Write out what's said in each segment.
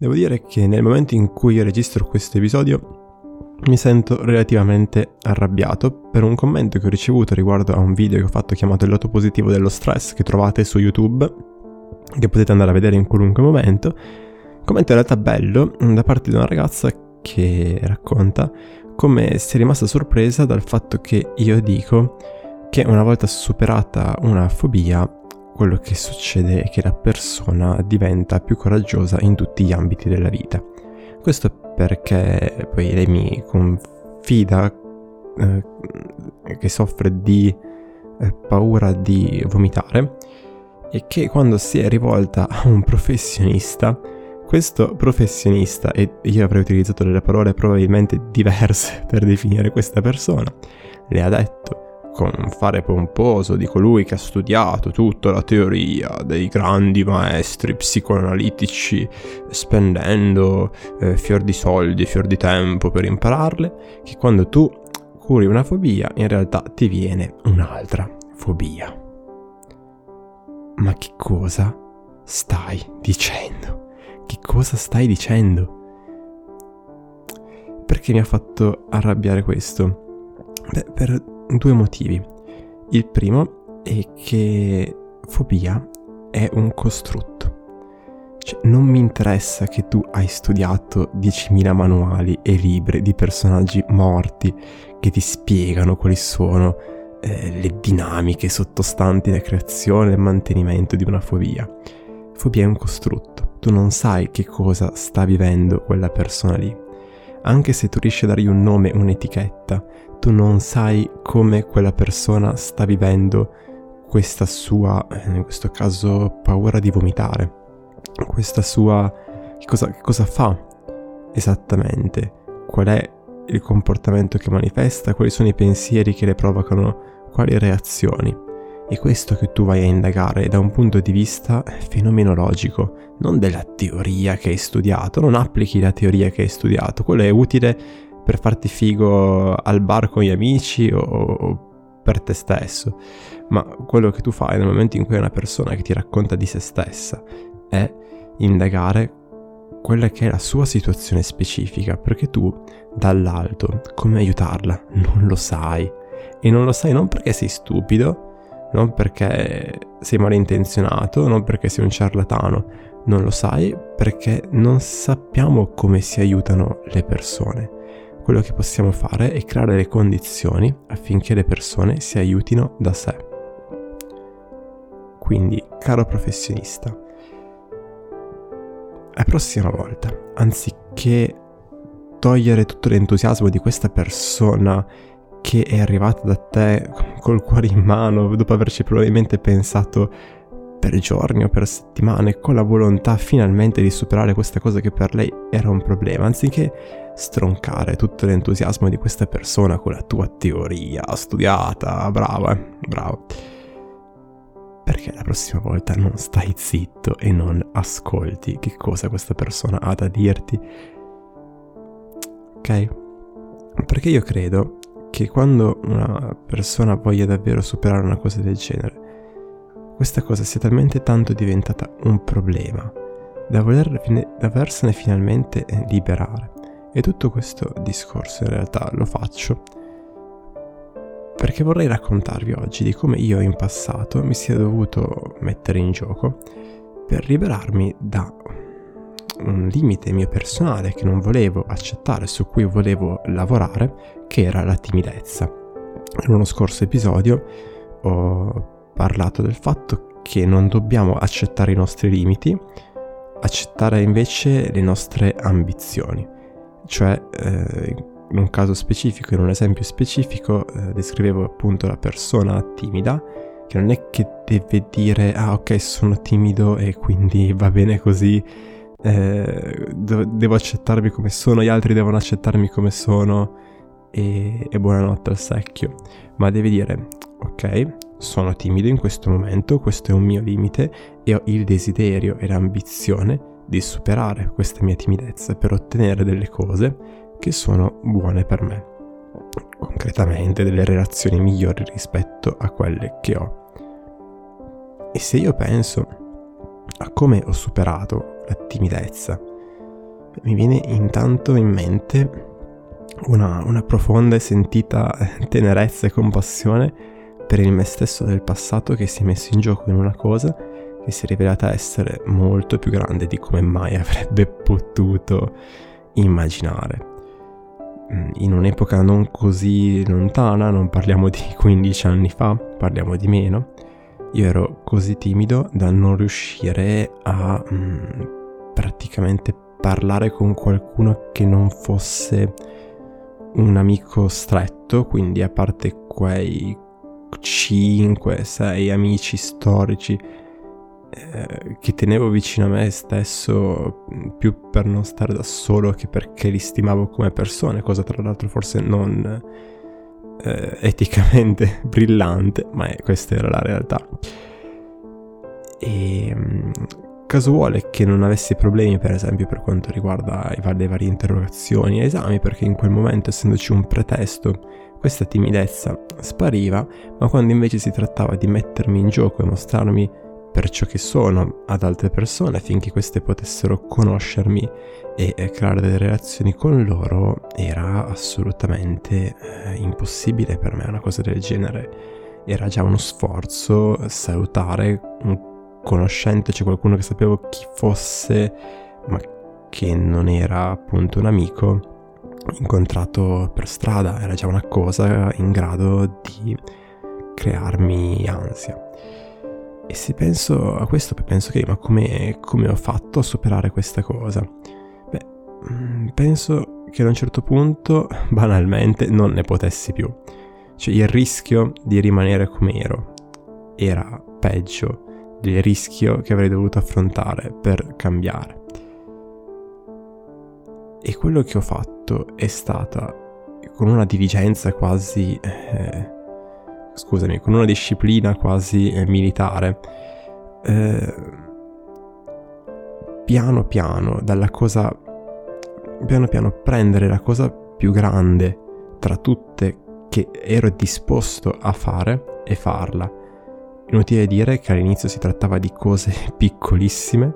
Devo dire che nel momento in cui registro questo episodio mi sento relativamente arrabbiato per un commento che ho ricevuto riguardo a un video che ho fatto chiamato Il lato positivo dello stress che trovate su YouTube, che potete andare a vedere in qualunque momento. Commento in realtà bello da parte di una ragazza che racconta come sia rimasta sorpresa dal fatto che io dico che una volta superata una fobia, quello che succede è che la persona diventa più coraggiosa in tutti gli ambiti della vita. Questo perché poi lei mi confida eh, che soffre di eh, paura di vomitare e che quando si è rivolta a un professionista, questo professionista, e io avrei utilizzato delle parole probabilmente diverse per definire questa persona, le ha detto con fare pomposo di colui che ha studiato tutta la teoria dei grandi maestri psicoanalitici, spendendo eh, fior di soldi e fior di tempo per impararle, che quando tu curi una fobia in realtà ti viene un'altra fobia. Ma che cosa stai dicendo? Che cosa stai dicendo? Perché mi ha fatto arrabbiare questo? Beh, per due motivi. Il primo è che fobia è un costrutto. Cioè, non mi interessa che tu hai studiato 10.000 manuali e libri di personaggi morti che ti spiegano quali sono eh, le dinamiche sottostanti la creazione e il mantenimento di una fobia. Fobia è un costrutto, tu non sai che cosa sta vivendo quella persona lì. Anche se tu riesci a dargli un nome, un'etichetta, tu non sai come quella persona sta vivendo questa sua, eh, in questo caso, paura di vomitare. Questa sua... Che cosa, che cosa fa esattamente? Qual è il comportamento che manifesta? Quali sono i pensieri che le provocano? Quali reazioni? È questo che tu vai a indagare da un punto di vista fenomenologico, non della teoria che hai studiato, non applichi la teoria che hai studiato, quello è utile per farti figo al bar con gli amici o, o per te stesso, ma quello che tu fai nel momento in cui è una persona che ti racconta di se stessa è indagare quella che è la sua situazione specifica, perché tu dall'alto come aiutarla? Non lo sai. E non lo sai non perché sei stupido, non perché sei malintenzionato, non perché sei un ciarlatano, non lo sai perché non sappiamo come si aiutano le persone quello che possiamo fare è creare le condizioni affinché le persone si aiutino da sé. Quindi, caro professionista, la prossima volta, anziché togliere tutto l'entusiasmo di questa persona che è arrivata da te col cuore in mano, dopo averci probabilmente pensato per giorni o per settimane, con la volontà finalmente di superare questa cosa che per lei era un problema, anziché stroncare tutto l'entusiasmo di questa persona con la tua teoria studiata, brava, eh, bravo. Perché la prossima volta non stai zitto e non ascolti che cosa questa persona ha da dirti. Ok? Perché io credo che quando una persona voglia davvero superare una cosa del genere, questa cosa sia talmente tanto diventata un problema da, voler, da volersene finalmente eh, liberare. E tutto questo discorso in realtà lo faccio perché vorrei raccontarvi oggi di come io in passato mi sia dovuto mettere in gioco per liberarmi da un limite mio personale che non volevo accettare, su cui volevo lavorare, che era la timidezza. In uno scorso episodio ho parlato del fatto che non dobbiamo accettare i nostri limiti, accettare invece le nostre ambizioni. Cioè, eh, in un caso specifico, in un esempio specifico, eh, descrivevo appunto la persona timida, che non è che deve dire, ah ok, sono timido e quindi va bene così, eh, devo accettarmi come sono, gli altri devono accettarmi come sono e, e buonanotte al secchio. Ma deve dire, ok, sono timido in questo momento, questo è un mio limite e ho il desiderio e l'ambizione di superare questa mia timidezza per ottenere delle cose che sono buone per me. Concretamente delle relazioni migliori rispetto a quelle che ho. E se io penso a come ho superato timidezza Mi viene intanto in mente una, una profonda e sentita tenerezza e compassione per il me stesso del passato che si è messo in gioco in una cosa che si è rivelata essere molto più grande di come mai avrebbe potuto immaginare. Mm, in un'epoca non così lontana, non parliamo di 15 anni fa, parliamo di meno, io ero così timido da non riuscire a mm, praticamente parlare con qualcuno che non fosse un amico stretto, quindi a parte quei 5-6 amici storici eh, che tenevo vicino a me stesso più per non stare da solo che perché li stimavo come persone, cosa tra l'altro forse non eh, eticamente brillante, ma è, questa era la realtà. E caso vuole che non avessi problemi, per esempio, per quanto riguarda le varie interrogazioni e esami, perché in quel momento, essendoci un pretesto, questa timidezza spariva, ma quando invece si trattava di mettermi in gioco e mostrarmi per ciò che sono ad altre persone affinché queste potessero conoscermi e creare delle relazioni con loro era assolutamente eh, impossibile per me una cosa del genere. Era già uno sforzo salutare un conoscente cioè qualcuno che sapevo chi fosse ma che non era appunto un amico incontrato per strada era già una cosa in grado di crearmi ansia e se penso a questo, penso che ma come, come ho fatto a superare questa cosa? Beh, mm, penso che ad un certo punto, banalmente, non ne potessi più. Cioè il rischio di rimanere come ero era peggio del rischio che avrei dovuto affrontare per cambiare. E quello che ho fatto è stata, con una diligenza quasi eh, scusami, con una disciplina quasi eh, militare, eh, piano piano, dalla cosa, piano piano prendere la cosa più grande tra tutte che ero disposto a fare e farla. Inutile dire che all'inizio si trattava di cose piccolissime,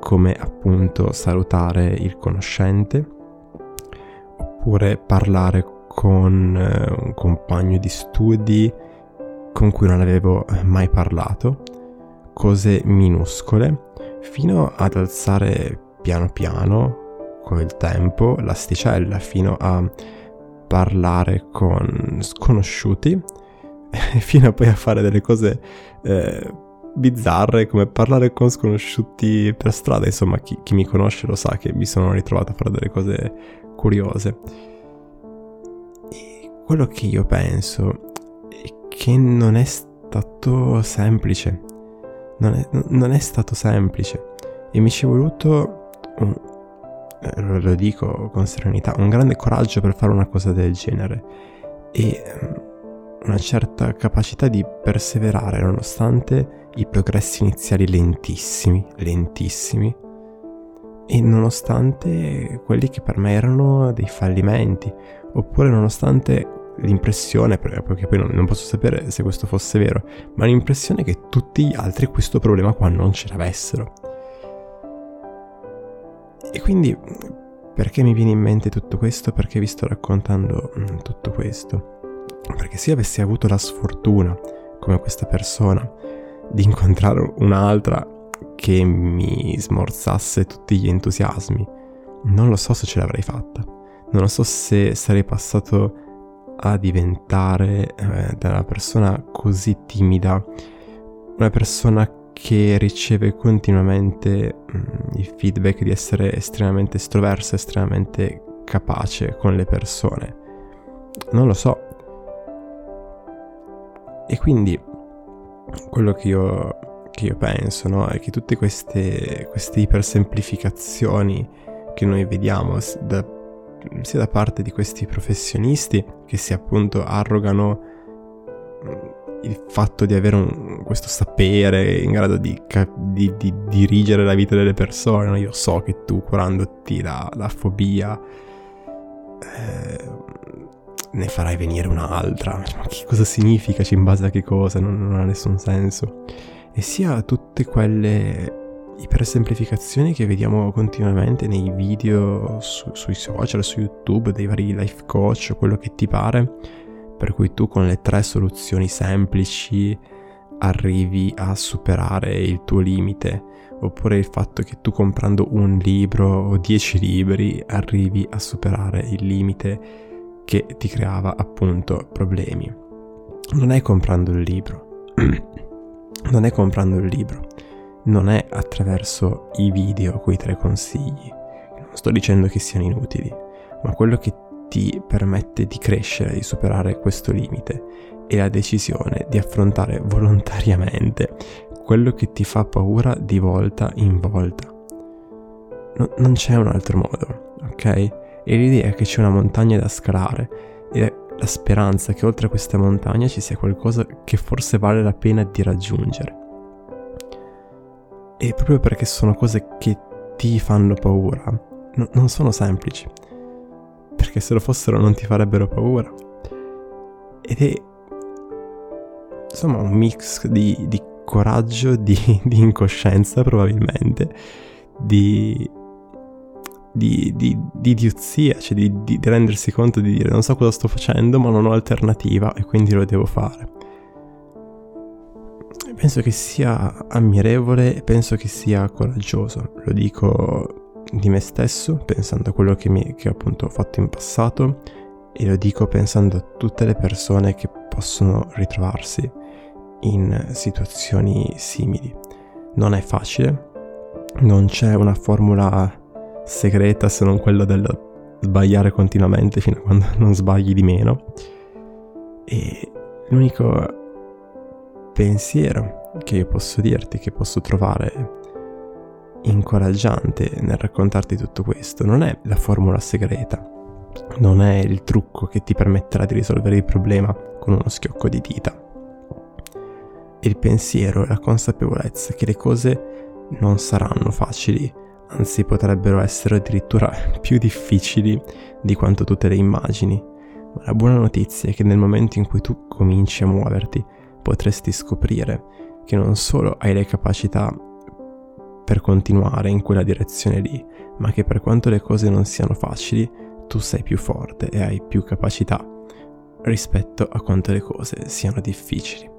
come appunto salutare il conoscente, oppure parlare con eh, un compagno di studi, con cui non avevo mai parlato, cose minuscole, fino ad alzare piano piano, con il tempo, l'asticella, fino a parlare con sconosciuti, fino a poi a fare delle cose eh, bizzarre come parlare con sconosciuti per strada, insomma chi, chi mi conosce lo sa che mi sono ritrovato a fare delle cose curiose. E quello che io penso che non è stato semplice. Non è, non è stato semplice. E mi ci è voluto, un, eh, lo dico con serenità, un grande coraggio per fare una cosa del genere. E mm, una certa capacità di perseverare nonostante i progressi iniziali lentissimi, lentissimi, e nonostante quelli che per me erano dei fallimenti, oppure nonostante l'impressione, perché poi non, posso sapere se questo fosse vero, ma l'impressione che tutti gli altri questo problema qua non ce l'avessero. E quindi perché mi viene in mente tutto questo? Perché vi sto raccontando mm, tutto questo? Perché se io avessi avuto la sfortuna, come questa persona, di incontrare un'altra che mi smorzasse tutti gli entusiasmi, non lo so se ce l'avrei fatta. Non lo so se sarei passato a diventare eh, da una persona così timida, una persona che riceve continuamente mh, mm, il feedback di essere estremamente estroversa, estremamente capace con le persone. Non lo so. E quindi quello che io, che io penso no, è che tutte queste, queste ipersemplificazioni che noi vediamo da sia da parte di questi professionisti che si appunto arrogano mm, il fatto di avere un, questo sapere in grado di, di, di, dirigere la vita delle persone. Io so che tu, curandoti la, la fobia, eh, ne farai venire un'altra. Ma che cosa significa? Cioè, in base a che cosa? Non, non ha nessun senso. E sia tutte quelle ipersemplificazioni che vediamo continuamente nei video su, sui social, su YouTube, dei vari life coach, quello che ti pare, per cui tu con le tre soluzioni semplici arrivi a superare il tuo limite, oppure il fatto che tu comprando un libro o dieci libri arrivi a superare il limite che ti creava appunto problemi. Non è comprando il libro, non è comprando il libro, non è attraverso i video quei tre consigli. Non sto dicendo che siano inutili, ma quello che ti permette di crescere, di superare questo limite è la decisione di affrontare volontariamente quello che ti fa paura di volta in volta. No, non c'è un altro modo, ok? E l'idea che c'è una montagna da scalare e la speranza che oltre a questa montagna ci sia qualcosa che forse vale la pena di raggiungere. E proprio perché sono cose che ti fanno paura, no, non sono semplici. Perché se lo fossero non ti farebbero paura. Ed è insomma un mix di, di coraggio, di, di, incoscienza probabilmente, di, di, di, di idiozia, cioè di, di rendersi conto di dire non so cosa sto facendo ma non ho alternativa e quindi lo devo fare penso che sia ammirevole e penso che sia coraggioso. Lo dico di me stesso, pensando a quello che, mi, che appunto ho fatto in passato e lo dico pensando a tutte le persone che possono ritrovarsi in situazioni simili. Non è facile, non c'è una formula segreta se non quella del sbagliare continuamente fino a quando non sbagli di meno. E l'unico pensiero che io posso dirti, che posso trovare incoraggiante nel raccontarti tutto questo, non è la formula segreta, non è il trucco che ti permetterà di risolvere il problema con uno schiocco di dita. Il pensiero e la consapevolezza che le cose non saranno facili, anzi potrebbero essere addirittura più difficili di quanto tu te le immagini. Ma la buona notizia è che nel momento in cui tu cominci a muoverti, potresti scoprire che non solo hai le capacità per continuare in quella direzione lì, ma che per quanto le cose non siano facili, tu sei più forte e hai più capacità rispetto a quanto le cose siano difficili.